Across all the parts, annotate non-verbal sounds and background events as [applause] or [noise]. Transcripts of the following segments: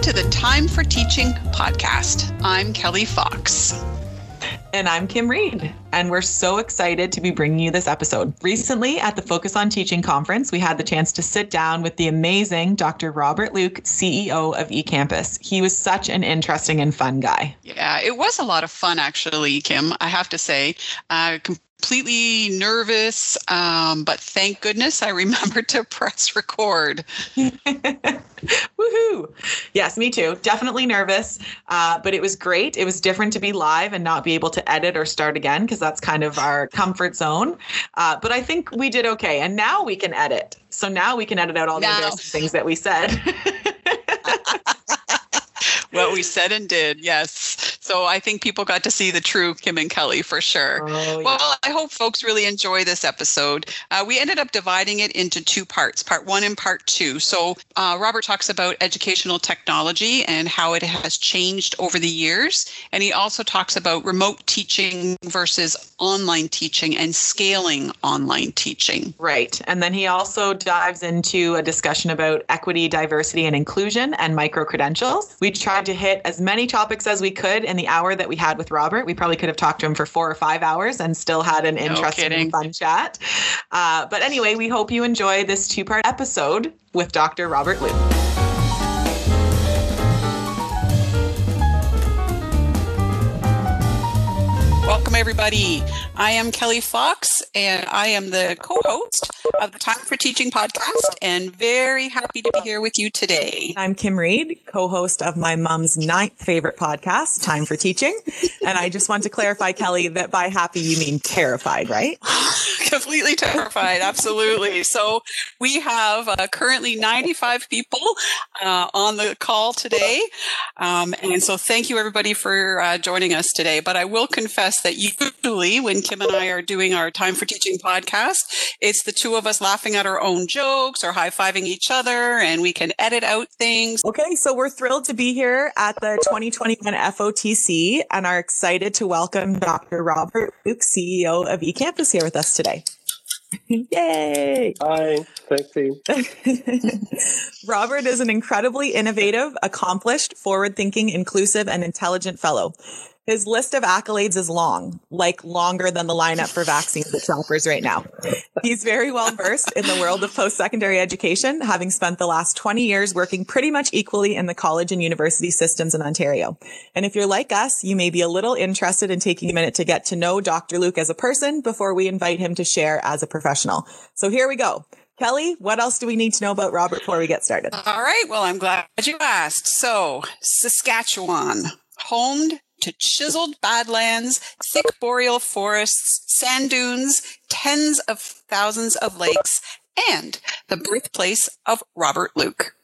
Welcome to the Time for Teaching podcast. I'm Kelly Fox. And I'm Kim Reed, and we're so excited to be bringing you this episode. Recently, at the Focus on Teaching conference, we had the chance to sit down with the amazing Dr. Robert Luke, CEO of eCampus. He was such an interesting and fun guy. Yeah, it was a lot of fun, actually, Kim, I have to say. Uh, completely nervous, um, but thank goodness I remembered to press record. [laughs] Woohoo! Yes, me too. Definitely nervous, uh, but it was great. It was different to be live and not be able to edit or start again because that's kind of our comfort zone. Uh, but I think we did okay, and now we can edit. So now we can edit out all the embarrassing things that we said. [laughs] what we said and did. Yes. So I think people got to see the true Kim and Kelly for sure. Oh, yeah. Well, I hope folks really enjoy this episode. Uh, we ended up dividing it into two parts, part one and part two. So uh, Robert talks about educational technology and how it has changed over the years. And he also talks about remote teaching versus online teaching and scaling online teaching. Right. And then he also dives into a discussion about equity, diversity, and inclusion and micro credentials. We tried to hit as many topics as we could in the hour that we had with Robert. We probably could have talked to him for four or five hours and still had an interesting no and fun chat. Uh, but anyway, we hope you enjoy this two part episode with Dr. Robert Luke. Welcome, everybody. I am Kelly Fox, and I am the co host of the Time for Teaching podcast, and very happy to be here with you today. I'm Kim Reed, co host of my mom's ninth favorite podcast, Time for Teaching. And I just want to clarify, Kelly, that by happy, you mean terrified, right? [laughs] Completely terrified, absolutely. So we have uh, currently 95 people uh, on the call today. Um, and so thank you, everybody, for uh, joining us today. But I will confess that usually when Kim and I are doing our Time for Teaching podcast, it's the two of us laughing at our own jokes or high fiving each other, and we can edit out things. Okay, so we're thrilled to be here at the 2021 FOTC and are excited to welcome Dr. Robert Luke, CEO of eCampus, here with us today. [laughs] Yay! Hi, thanks, [laughs] team. Robert is an incredibly innovative, accomplished, forward thinking, inclusive, and intelligent fellow. His list of accolades is long, like longer than the lineup for vaccines at Shoppers right now. He's very well versed in the world of post secondary education, having spent the last 20 years working pretty much equally in the college and university systems in Ontario. And if you're like us, you may be a little interested in taking a minute to get to know Dr. Luke as a person before we invite him to share as a professional. So here we go. Kelly, what else do we need to know about Robert before we get started? All right. Well, I'm glad you asked. So, Saskatchewan, homed to chiseled badlands, thick boreal forests, sand dunes, tens of thousands of lakes, and the birthplace of Robert Luke.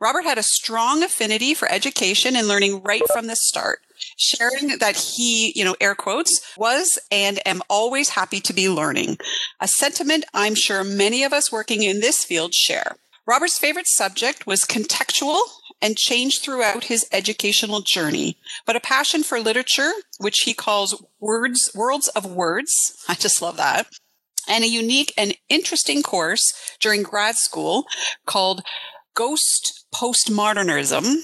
Robert had a strong affinity for education and learning right from the start, sharing that he, you know, air quotes, was and am always happy to be learning. A sentiment I'm sure many of us working in this field share. Robert's favorite subject was contextual and changed throughout his educational journey, but a passion for literature, which he calls words, worlds of words. [laughs] I just love that. And a unique and interesting course during grad school called Ghost Postmodernism.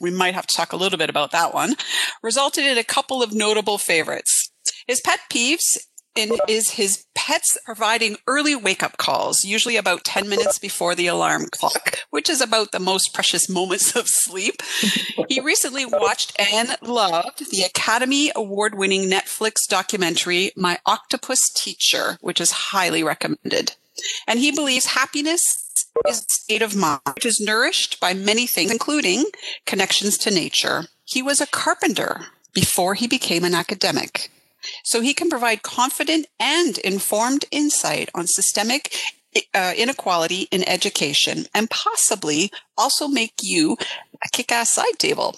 We might have to talk a little bit about that one. Resulted in a couple of notable favorites. His pet peeves in, is his pets providing early wake up calls, usually about 10 minutes before the alarm clock, which is about the most precious moments of sleep. He recently watched and loved the Academy Award winning Netflix documentary, My Octopus Teacher, which is highly recommended. And he believes happiness is a state of mind, which is nourished by many things, including connections to nature. He was a carpenter before he became an academic so he can provide confident and informed insight on systemic uh, inequality in education and possibly also make you a kick ass side table.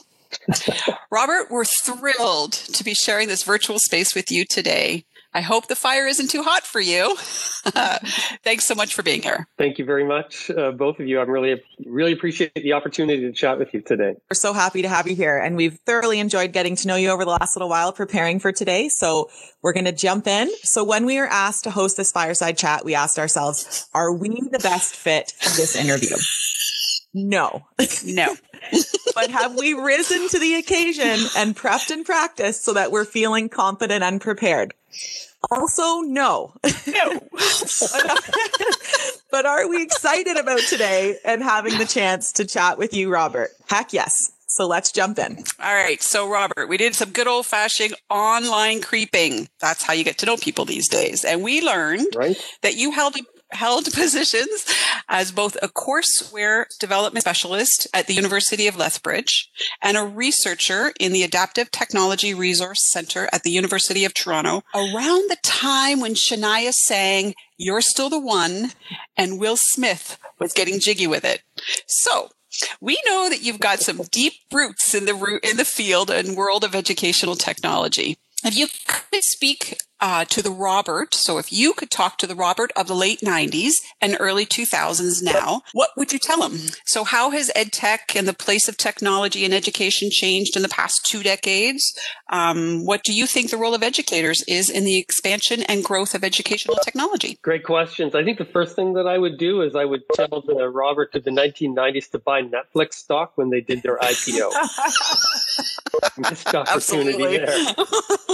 [laughs] Robert, we're thrilled to be sharing this virtual space with you today. I hope the fire isn't too hot for you. [laughs] Thanks so much for being here. Thank you very much, uh, both of you. I'm really, really appreciate the opportunity to chat with you today. We're so happy to have you here, and we've thoroughly enjoyed getting to know you over the last little while preparing for today. So we're going to jump in. So when we were asked to host this fireside chat, we asked ourselves, are we the best fit for this interview? No. No. but have we risen to the occasion and prepped and practiced so that we're feeling confident and prepared? Also, no. No. [laughs] but are we excited about today and having the chance to chat with you, Robert? Heck yes. So let's jump in. All right. So, Robert, we did some good old fashioned online creeping. That's how you get to know people these days. And we learned Right? that you held held [laughs] positions as both a courseware development specialist at the University of Lethbridge and a researcher in the Adaptive Technology Resource Center at the University of Toronto around the time when Shania sang You're Still the One and Will Smith was getting jiggy with it. So, we know that you've got some deep roots in the ro- in the field and world of educational technology. If you could speak uh, to the Robert, so if you could talk to the Robert of the late 90s and early 2000s now, what would you tell him? So, how has ed tech and the place of technology in education changed in the past two decades? Um, what do you think the role of educators is in the expansion and growth of educational technology? Great questions. I think the first thing that I would do is I would tell the Robert of the 1990s to buy Netflix stock when they did their IPO. [laughs] Missed opportunity Absolutely. there.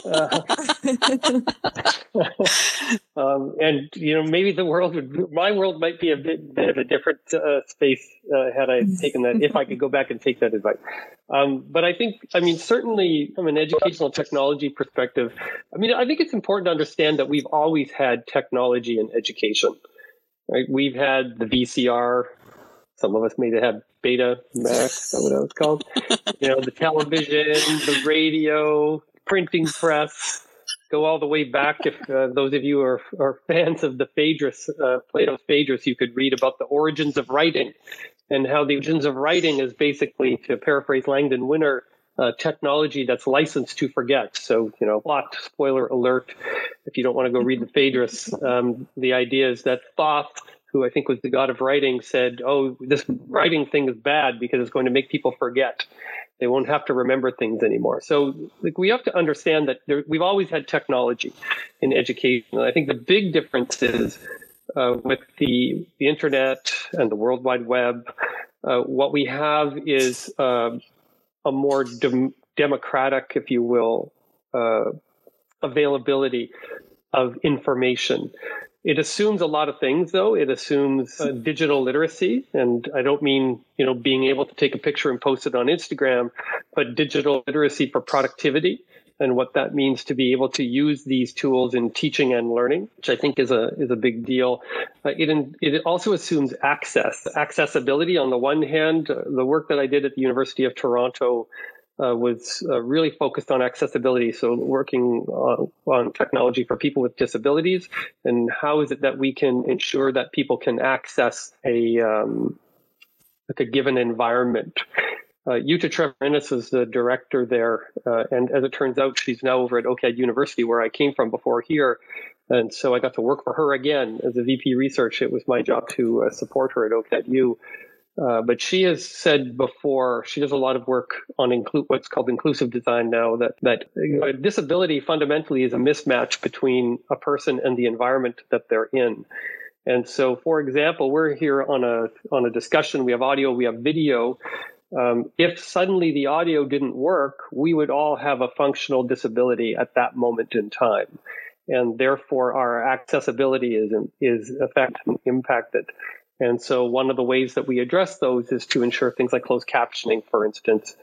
Uh, [laughs] um, and you know, maybe the world would, my world might be a bit, bit of a different uh, space uh, had I taken that. If I could go back and take that advice, um, but I think, I mean, certainly from an educational technology perspective, I mean, I think it's important to understand that we've always had technology in education. Right? We've had the VCR. Some of us may have had Beta Max, is that what that was called? you know, the television, the radio, printing press. Go all the way back. If uh, those of you are, are fans of the Phaedrus, uh, Plato's Phaedrus, you could read about the origins of writing and how the origins of writing is basically, to paraphrase Langdon Winner, uh, technology that's licensed to forget. So, you know, plot spoiler alert. If you don't want to go read the Phaedrus, um, the idea is that Thoth, who I think was the god of writing, said, "Oh, this writing thing is bad because it's going to make people forget. They won't have to remember things anymore." So, like, we have to understand that there, we've always had technology in education. And I think the big difference is uh, with the, the internet and the World Wide Web, uh, what we have is uh, a more dem- democratic, if you will, uh, availability of information. It assumes a lot of things, though. It assumes uh, digital literacy, and I don't mean you know being able to take a picture and post it on Instagram, but digital literacy for productivity and what that means to be able to use these tools in teaching and learning, which I think is a is a big deal. Uh, it in, it also assumes access, accessibility. On the one hand, uh, the work that I did at the University of Toronto uh, was uh, really focused on accessibility. So working on, on technology for people with disabilities, and how is it that we can ensure that people can access a um, like a given environment. Uh, Jutta Treviranus is the director there, uh, and as it turns out, she's now over at OCAD University, where I came from before here. And so I got to work for her again as a VP research. It was my job to uh, support her at OCAD U. Uh, but she has said before she does a lot of work on inclu- what's called inclusive design now. That that know, disability fundamentally is a mismatch between a person and the environment that they're in. And so, for example, we're here on a on a discussion. We have audio, we have video. Um, if suddenly the audio didn't work, we would all have a functional disability at that moment in time, and therefore our accessibility is is affected, impacted. And so, one of the ways that we address those is to ensure things like closed captioning, for instance,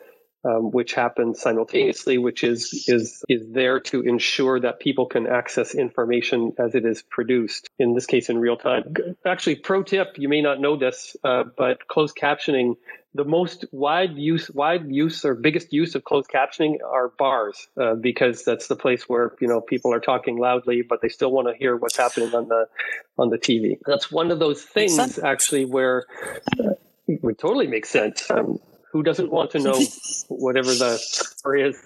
um, which happens simultaneously, which is is is there to ensure that people can access information as it is produced. In this case, in real time. Actually, pro tip: you may not know this, uh, but closed captioning. The most wide use, wide use, or biggest use of closed captioning are bars, uh, because that's the place where you know people are talking loudly, but they still want to hear what's happening on the on the TV. That's one of those things, actually, where uh, it would totally make sense. Um, who doesn't want to know whatever the [laughs] story is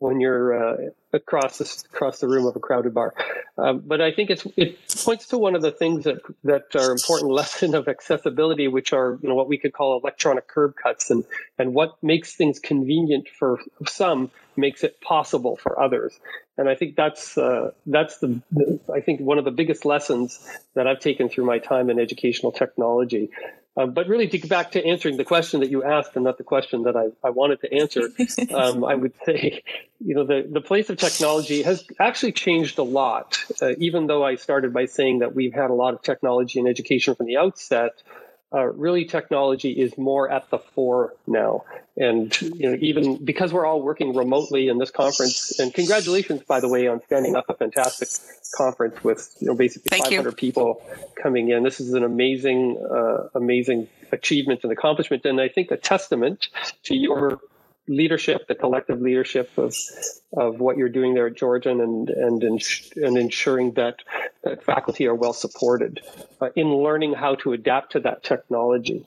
when you're uh, across the, across the room of a crowded bar? Um, but I think it's it points to one of the things that that are important [laughs] lesson of accessibility, which are you know what we could call electronic curb cuts, and and what makes things convenient for some makes it possible for others. And I think that's uh, that's the, the I think one of the biggest lessons that I've taken through my time in educational technology. Um, but really, to get back to answering the question that you asked, and not the question that I, I wanted to answer, [laughs] um, I would say, you know, the, the place of technology has actually changed a lot. Uh, even though I started by saying that we've had a lot of technology in education from the outset, uh, really technology is more at the fore now. And you know, even because we're all working remotely in this conference, and congratulations, by the way, on standing up a fantastic conference with you know basically Thank 500 you. people coming in. This is an amazing, uh, amazing achievement and accomplishment, and I think a testament to your leadership, the collective leadership of of what you're doing there at Georgian, and and and ensuring that faculty are well supported uh, in learning how to adapt to that technology.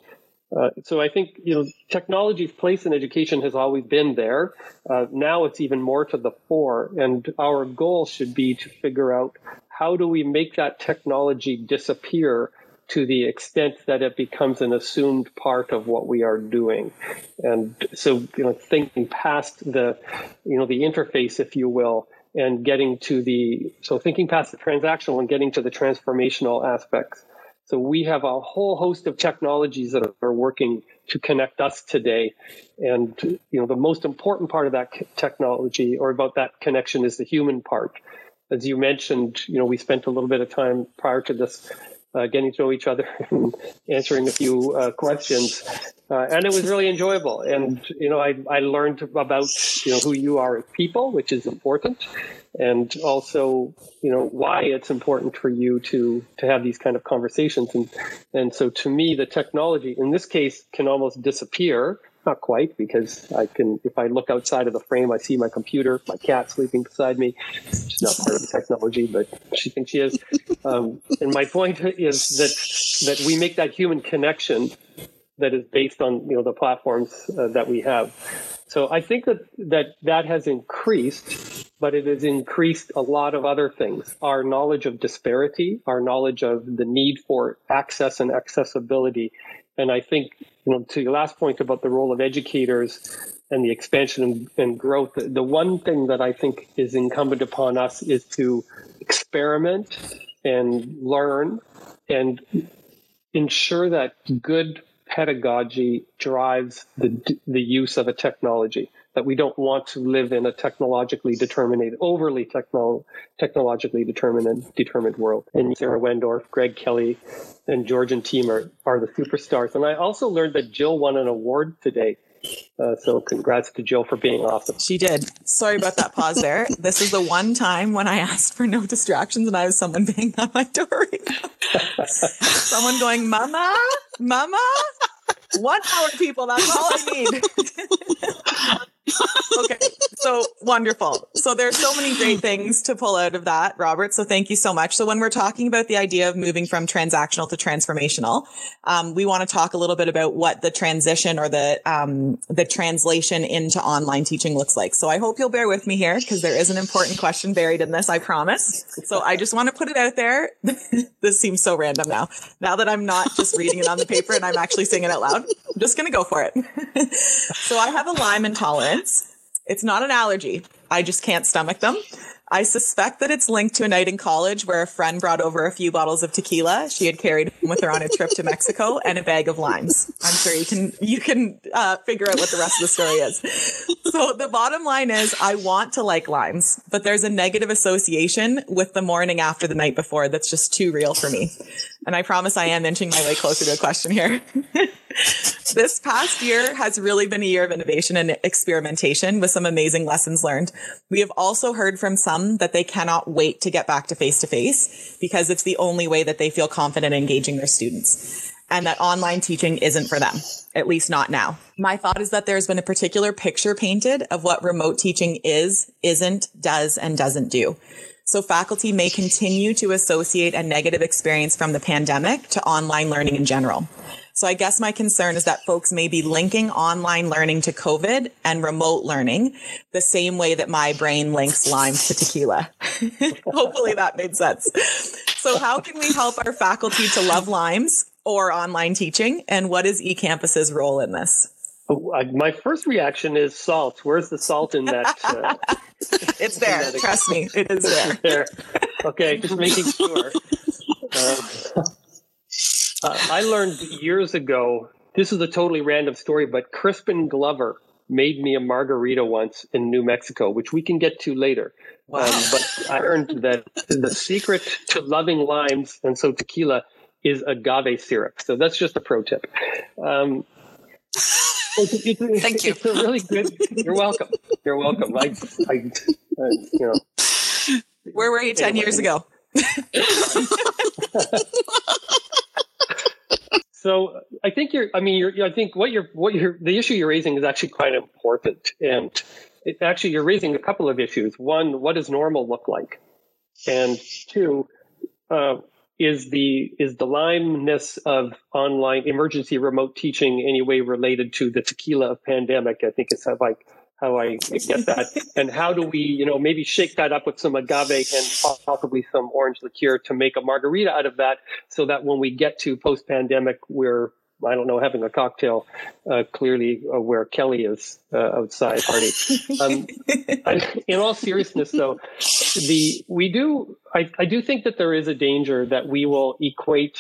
Uh, so I think you know technology's place in education has always been there. Uh, now it's even more to the fore, and our goal should be to figure out how do we make that technology disappear to the extent that it becomes an assumed part of what we are doing. And so, you know, thinking past the, you know, the interface, if you will, and getting to the, so thinking past the transactional and getting to the transformational aspects. So we have a whole host of technologies that are working to connect us today. And, you know, the most important part of that technology or about that connection is the human part. As you mentioned, you know, we spent a little bit of time prior to this uh, getting to know each other [laughs] and answering a few uh, questions. Uh, and it was really enjoyable. And, you know, I, I learned about, you know, who you are as people, which is important. And also, you know, why it's important for you to, to have these kind of conversations. And, and so to me, the technology in this case can almost disappear not quite, because I can, if I look outside of the frame, I see my computer, my cat sleeping beside me. She's not part of the technology, but she thinks she is. Um, and my point is that that we make that human connection that is based on you know the platforms uh, that we have. So I think that that that has increased, but it has increased a lot of other things. Our knowledge of disparity, our knowledge of the need for access and accessibility, and I think you know to your last point about the role of educators and the expansion and growth. The one thing that I think is incumbent upon us is to experiment and learn and ensure that good pedagogy drives the, the use of a technology that we don't want to live in a technologically determined overly techno, technologically determined determined world and sarah wendorf greg kelly and georgian team are, are the superstars and i also learned that jill won an award today uh, so congrats to Jill for being awesome. She did. Sorry about that pause there. [laughs] This is the one time when I asked for no distractions and I have someone banging on my door right now. [laughs] someone going, Mama, Mama. One hour, people. That's all I need. [laughs] okay. So wonderful. So there's so many great things to pull out of that, Robert. So thank you so much. So when we're talking about the idea of moving from transactional to transformational, um, we want to talk a little bit about what the transition or the um, the translation into online teaching looks like. So I hope you'll bear with me here because there is an important question buried in this. I promise. So I just want to put it out there. [laughs] this seems so random now. Now that I'm not just reading it on the paper and I'm actually saying it out loud, I'm just to go for it. [laughs] so I have a lime intolerance. It's not an allergy. I just can't stomach them. I suspect that it's linked to a night in college where a friend brought over a few bottles of tequila she had carried with her on a trip to Mexico and a bag of limes. I'm sure you can you can uh, figure out what the rest of the story is. So the bottom line is, I want to like limes, but there's a negative association with the morning after the night before that's just too real for me. And I promise I am inching my way closer to a question here. [laughs] [laughs] this past year has really been a year of innovation and experimentation with some amazing lessons learned. We have also heard from some that they cannot wait to get back to face to face because it's the only way that they feel confident engaging their students and that online teaching isn't for them, at least not now. My thought is that there's been a particular picture painted of what remote teaching is, isn't, does, and doesn't do. So faculty may continue to associate a negative experience from the pandemic to online learning in general. So I guess my concern is that folks may be linking online learning to COVID and remote learning the same way that my brain links limes to tequila. [laughs] Hopefully that made sense. So how can we help our faculty to love limes or online teaching? And what is eCampus's role in this? My first reaction is salt. Where's the salt in that? Uh, [laughs] it's there. that Trust me, it is [laughs] there. there. Okay, just making sure. Uh, uh, I learned years ago. This is a totally random story, but Crispin Glover made me a margarita once in New Mexico, which we can get to later. Wow. Um, but I learned that the secret to loving limes and so tequila is agave syrup. So that's just a pro tip. Um, it's, it's, [laughs] Thank you. It's a really good. You're welcome. You're welcome. I, I, I you know. Where were you ten anyway. years ago? [laughs] so I think you're. I mean, you're. I think what you're. What you're. The issue you're raising is actually quite important, and it, actually you're raising a couple of issues. One, what does normal look like? And two, uh, is the is the limeness of online emergency remote teaching any way related to the tequila of pandemic? I think it's how I how I get that, and how do we you know maybe shake that up with some agave and possibly some orange liqueur to make a margarita out of that, so that when we get to post pandemic, we're I don't know, having a cocktail uh, clearly uh, where Kelly is uh, outside party. Um, in all seriousness, though, the we do I, I do think that there is a danger that we will equate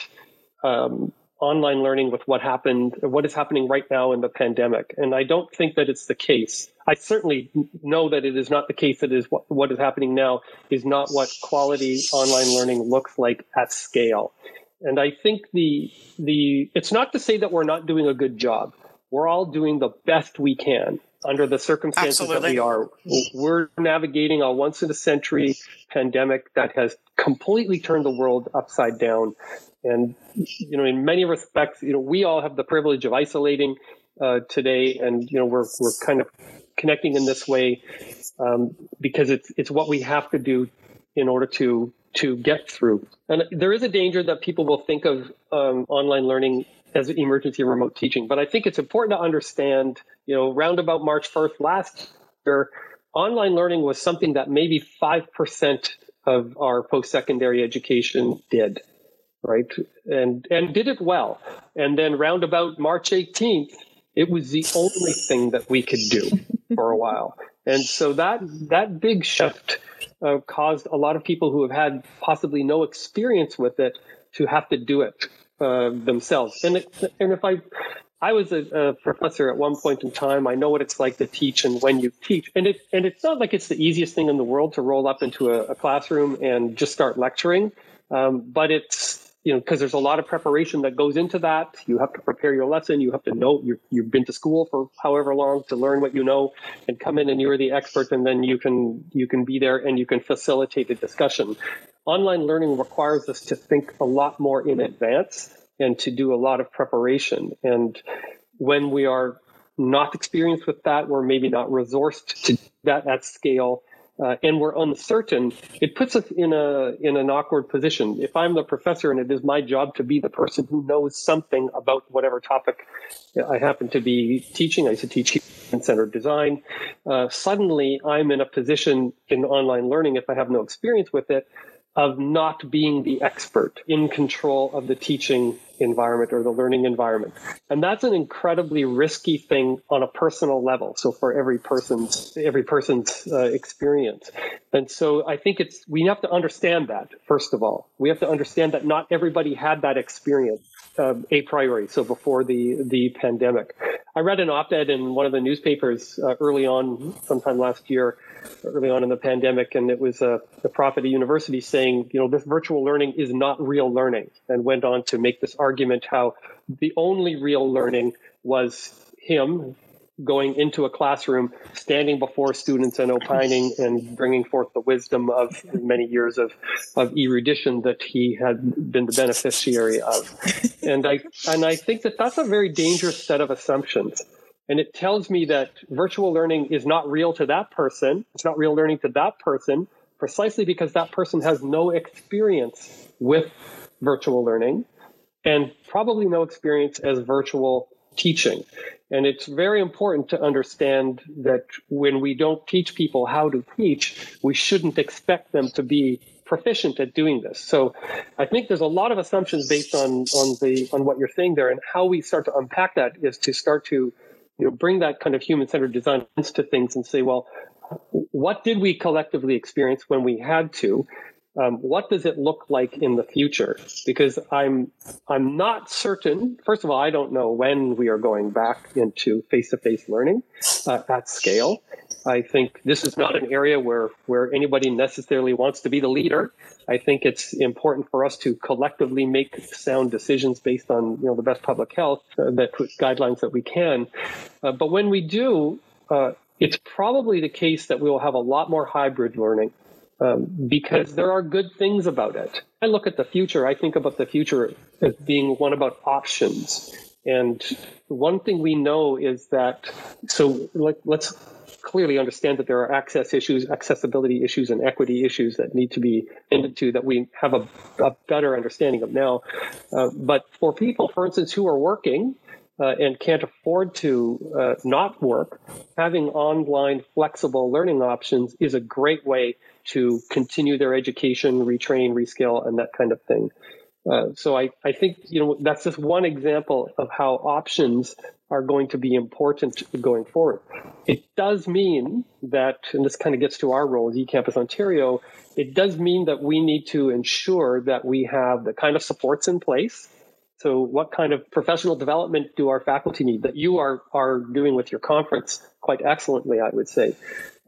um, online learning with what happened, what is happening right now in the pandemic, and I don't think that it's the case. I certainly know that it is not the case. That is what, what is happening now is not what quality online learning looks like at scale. And I think the the it's not to say that we're not doing a good job. We're all doing the best we can under the circumstances Absolutely. that we are. We're navigating a once in a century pandemic that has completely turned the world upside down. And you know, in many respects, you know, we all have the privilege of isolating uh, today, and you know, we're we're kind of connecting in this way um, because it's it's what we have to do in order to to get through. And there is a danger that people will think of um, online learning as emergency remote teaching, but I think it's important to understand, you know, round about March 1st last year, online learning was something that maybe 5% of our post-secondary education did, right? And, and did it well. And then round about March 18th, it was the only thing that we could do for a while. And so that, that big shift uh, caused a lot of people who have had possibly no experience with it to have to do it uh, themselves. And it, and if I I was a, a, professor at one point in time. I know what it's like to teach and when you teach, and it and it's not like it's the easiest thing in the world to roll up into a, a classroom and just start lecturing. Um, but it's you know, because there's a lot of preparation that goes into that. You have to prepare your lesson. You have to know you have been to school for however long to learn what you know, and come in and you're the expert, and then you can you can be there and you can facilitate the discussion. Online learning requires us to think a lot more in advance and to do a lot of preparation. And when we are not experienced with that, we're maybe not resourced to that at scale uh, and we're uncertain, it puts us in a in an awkward position. If I'm the professor and it is my job to be the person who knows something about whatever topic I happen to be teaching, I used to teach human-centered design. Uh, suddenly, I'm in a position in online learning, if I have no experience with it, of not being the expert in control of the teaching environment or the learning environment. And that's an incredibly risky thing on a personal level. So for every person's every person's uh, experience. And so I think it's we have to understand that first of all. We have to understand that not everybody had that experience uh, a priori. So before the the pandemic, I read an op-ed in one of the newspapers uh, early on, sometime last year, early on in the pandemic, and it was a, a prof at a university saying, you know, this virtual learning is not real learning, and went on to make this argument how the only real learning was him going into a classroom, standing before students and opining and bringing forth the wisdom of many years of, of erudition that he had been the beneficiary of. And I, and I think that that's a very dangerous set of assumptions. And it tells me that virtual learning is not real to that person. It's not real learning to that person precisely because that person has no experience with virtual learning and probably no experience as virtual teaching. And it's very important to understand that when we don't teach people how to teach, we shouldn't expect them to be proficient at doing this. So I think there's a lot of assumptions based on on the on what you're saying there and how we start to unpack that is to start to you know bring that kind of human-centered design to things and say, well, what did we collectively experience when we had to? Um, what does it look like in the future? Because I'm I'm not certain. First of all, I don't know when we are going back into face-to-face learning uh, at scale. I think this is not an area where where anybody necessarily wants to be the leader. I think it's important for us to collectively make sound decisions based on you know the best public health uh, that guidelines that we can. Uh, but when we do, uh, it's probably the case that we will have a lot more hybrid learning um, because there are good things about it. I look at the future, I think about the future as being one about options. And one thing we know is that, so like, let's clearly understand that there are access issues, accessibility issues, and equity issues that need to be ended to that we have a, a better understanding of now. Uh, but for people, for instance, who are working, uh, and can't afford to uh, not work, having online flexible learning options is a great way to continue their education, retrain, reskill, and that kind of thing. Uh, so I, I think you know that's just one example of how options are going to be important going forward. It does mean that, and this kind of gets to our role as eCampus Ontario, it does mean that we need to ensure that we have the kind of supports in place so, what kind of professional development do our faculty need that you are, are doing with your conference quite excellently, I would say?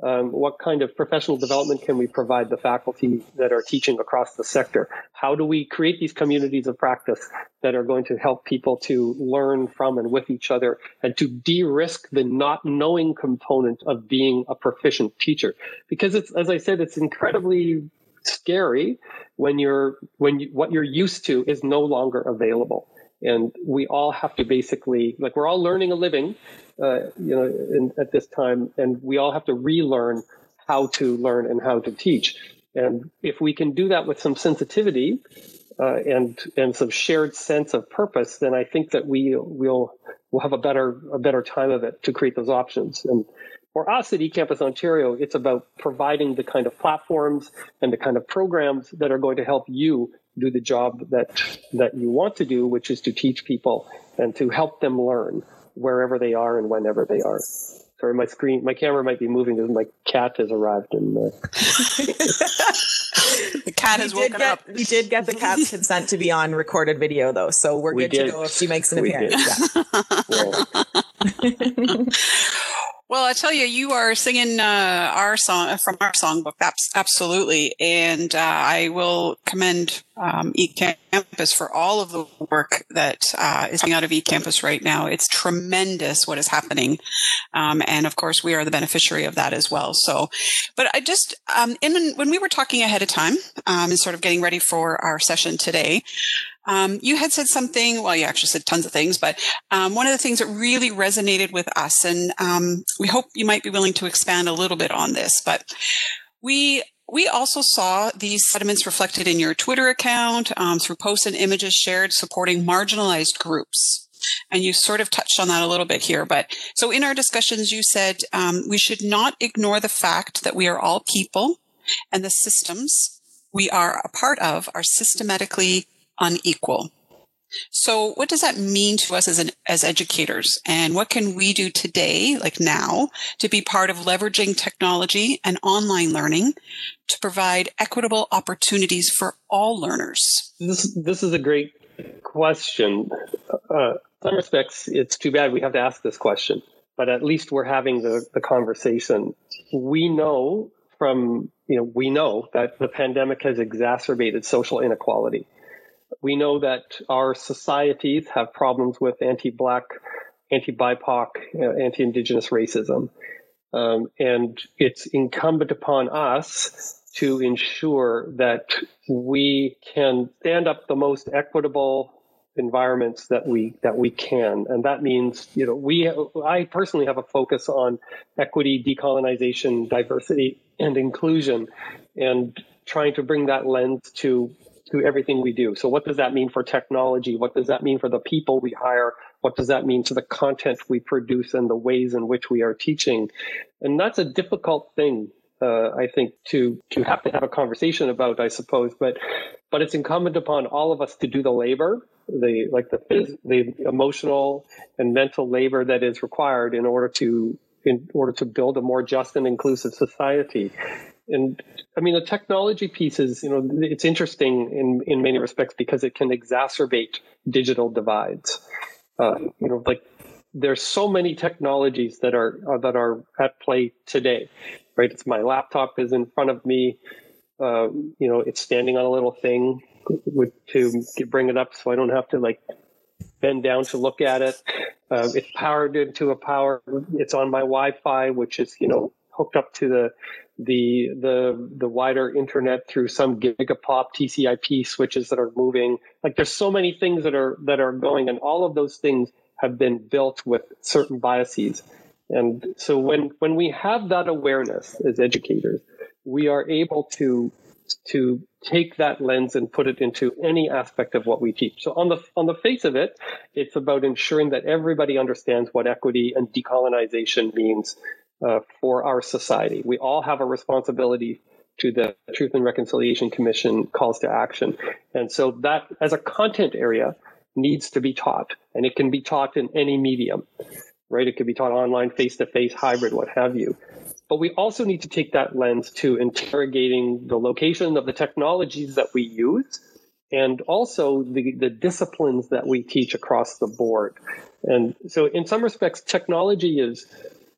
Um, what kind of professional development can we provide the faculty that are teaching across the sector? How do we create these communities of practice that are going to help people to learn from and with each other and to de risk the not knowing component of being a proficient teacher? Because it's, as I said, it's incredibly scary when you're when you, what you're used to is no longer available and we all have to basically like we're all learning a living uh, you know in, at this time and we all have to relearn how to learn and how to teach. And if we can do that with some sensitivity uh, and and some shared sense of purpose then i think that we will we'll have a better a better time of it to create those options. And for us at eCampus Ontario, it's about providing the kind of platforms and the kind of programs that are going to help you do the job that that you want to do, which is to teach people and to help them learn wherever they are and whenever they are. Sorry, my screen, my camera might be moving because my cat has arrived in the. [laughs] the cat has woken get, up. We did get the cat's consent to be on recorded video, though, so we're We good did. to go if she makes an We appearance. did. Yeah. Yeah. [laughs] Well, I tell you, you are singing uh, our song from our songbook. That's absolutely, and uh, I will commend um, eCampus for all of the work that uh, is coming out of eCampus right now. It's tremendous what is happening, um, and of course, we are the beneficiary of that as well. So, but I just, um, in, when we were talking ahead of time um, and sort of getting ready for our session today, um, you had said something, well, you actually said tons of things, but um, one of the things that really resonated with us, and um, we hope you might be willing to expand a little bit on this, but we we also saw these sentiments reflected in your Twitter account um, through posts and images shared supporting marginalized groups. And you sort of touched on that a little bit here. But so in our discussions, you said um, we should not ignore the fact that we are all people and the systems we are a part of are systematically unequal. So, what does that mean to us as an, as educators, and what can we do today, like now, to be part of leveraging technology and online learning to provide equitable opportunities for all learners? This this is a great question. Uh, in some respects, it's too bad we have to ask this question, but at least we're having the, the conversation. We know from you know we know that the pandemic has exacerbated social inequality. We know that our societies have problems with anti-black, anti-BIPOC, uh, anti-indigenous racism, um, and it's incumbent upon us to ensure that we can stand up the most equitable environments that we that we can. And that means you know we i personally have a focus on equity decolonization diversity and inclusion and trying to bring that lens to to everything we do so what does that mean for technology what does that mean for the people we hire what does that mean to the content we produce and the ways in which we are teaching and that's a difficult thing uh, I think to to have to have a conversation about, I suppose. But but it's incumbent upon all of us to do the labor, the like the the emotional and mental labor that is required in order to in order to build a more just and inclusive society. And I mean the technology piece is you know it's interesting in in many respects because it can exacerbate digital divides. Uh, you know, like there's so many technologies that are uh, that are at play today, right? It's my laptop is in front of me. Uh, you know, it's standing on a little thing with, to bring it up, so I don't have to like bend down to look at it. Uh, it's powered into a power. It's on my Wi-Fi, which is you know hooked up to the the the the wider internet through some gigapop TCP switches that are moving. Like there's so many things that are that are going, and all of those things have been built with certain biases. And so when when we have that awareness as educators, we are able to to take that lens and put it into any aspect of what we teach. So on the on the face of it, it's about ensuring that everybody understands what equity and decolonization means uh, for our society. We all have a responsibility to the Truth and Reconciliation Commission calls to action. And so that as a content area needs to be taught and it can be taught in any medium, right? It could be taught online, face to face, hybrid, what have you. But we also need to take that lens to interrogating the location of the technologies that we use and also the, the disciplines that we teach across the board. And so in some respects, technology is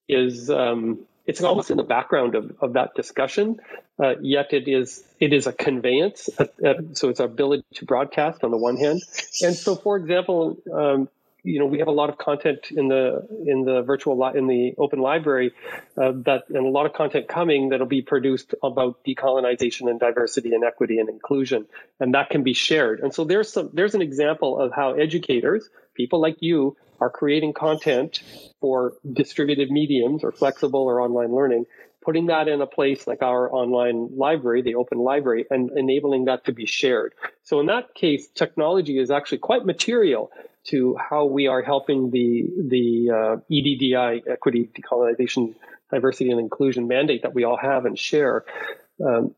is um, it's almost in the background of, of that discussion, uh, yet it is it is a conveyance. Uh, uh, so it's our ability to broadcast on the one hand, and so for example, um, you know we have a lot of content in the in the virtual li- in the open library uh, that and a lot of content coming that'll be produced about decolonization and diversity and equity and inclusion, and that can be shared. And so there's some there's an example of how educators, people like you, are creating content for distributed mediums or flexible or online learning, putting that in a place like our online library, the open library, and enabling that to be shared. So in that case, technology is actually quite material to how we are helping the the uh, EDDI, equity, decolonization, diversity, and inclusion mandate that we all have and share. Um,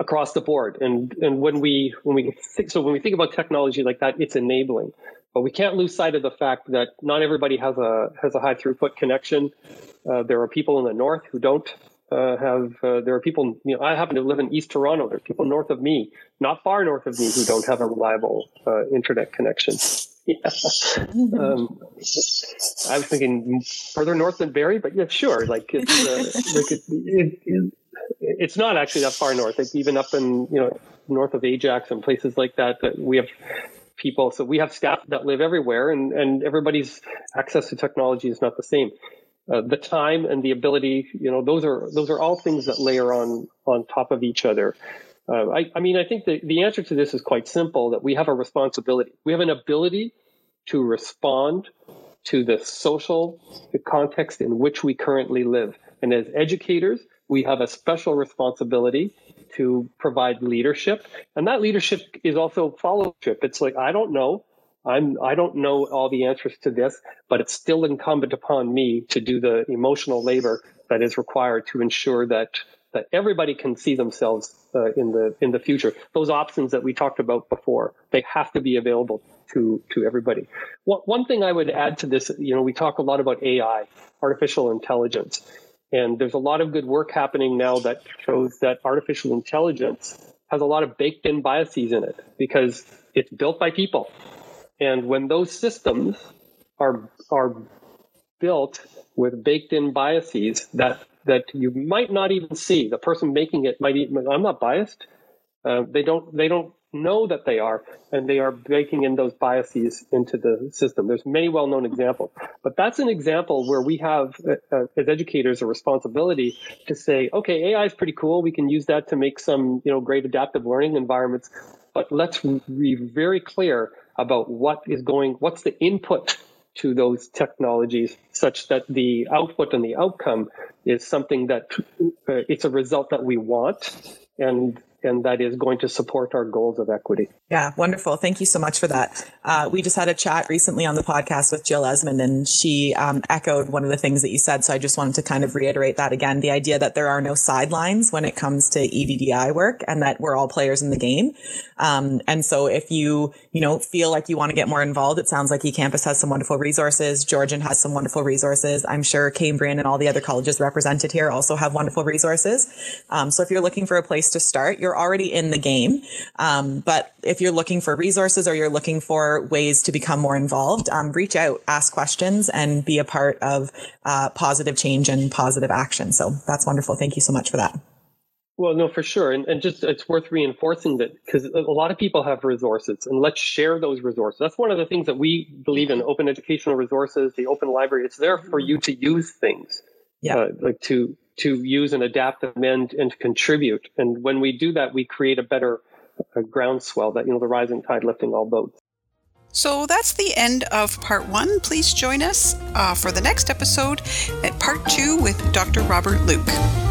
across the board and and when we when we think, so when we think about technology like that it's enabling but we can't lose sight of the fact that not everybody has a has a high throughput connection. Uh, there are people in the north who don't uh, have. Uh, there are people. You know, I happen to live in East Toronto. There's people north of me, not far north of me, who don't have a reliable uh, internet connection. Yeah. [laughs] Um, I was thinking further north than Barrie, but yeah, sure. Like it's uh, like it, it, it, it's not actually that far north. Like even up in you know north of Ajax and places like that, that we have people. So we have staff that live everywhere, and, and everybody's access to technology is not the same. Uh, the time and the ability, you know, those are those are all things that layer on on top of each other. Uh, I, I mean, I think the, the answer to this is quite simple: that we have a responsibility. We have an ability to respond to the social context in which we currently live, and as educators, we have a special responsibility to provide leadership. And that leadership is also followership. It's like, I don't know. I'm, I don't know all the answers to this, but it's still incumbent upon me to do the emotional labor that is required to ensure that that everybody can see themselves uh, in the in the future. Those options that we talked about before, they have to be available to to everybody. One, one thing I would add to this, you know, we talk a lot about AI, artificial intelligence, and there's a lot of good work happening now that shows that artificial intelligence has a lot of baked in biases in it because it's built by people. And when those systems are, are built with baked in biases that, that you might not even see, the person making it might even, I'm not biased. Uh, they don't, they don't know that they are, and they are baking in those biases into the system. There's many well-known examples, but that's an example where we have, uh, uh as educators, a responsibility to say, okay, AI is pretty cool. We can use that to make some, you know, great adaptive learning environments, but let's be very clear about what is going, what's the input to those technologies such that the output and the outcome is something that uh, it's a result that we want and and that is going to support our goals of equity. Yeah, wonderful. Thank you so much for that. Uh, we just had a chat recently on the podcast with Jill Esmond, and she um, echoed one of the things that you said. So I just wanted to kind of reiterate that again the idea that there are no sidelines when it comes to EDDI work and that we're all players in the game. Um, and so if you, you know, feel like you want to get more involved, it sounds like eCampus has some wonderful resources. Georgian has some wonderful resources. I'm sure Cambrian and all the other colleges represented here also have wonderful resources. Um, so if you're looking for a place to start, you're already in the game. Um, but if you're looking for resources or you're looking for ways to become more involved, um, reach out, ask questions, and be a part of uh, positive change and positive action. So that's wonderful. Thank you so much for that. Well, no, for sure. And, and just it's worth reinforcing that because a lot of people have resources and let's share those resources. That's one of the things that we believe in open educational resources, the open library. It's there for you to use things, yeah. Uh, like to, to use and adapt them and, and contribute. And when we do that, we create a better a groundswell that, you know, the rising tide lifting all boats. So that's the end of part one. Please join us uh, for the next episode at part two with Dr. Robert Luke.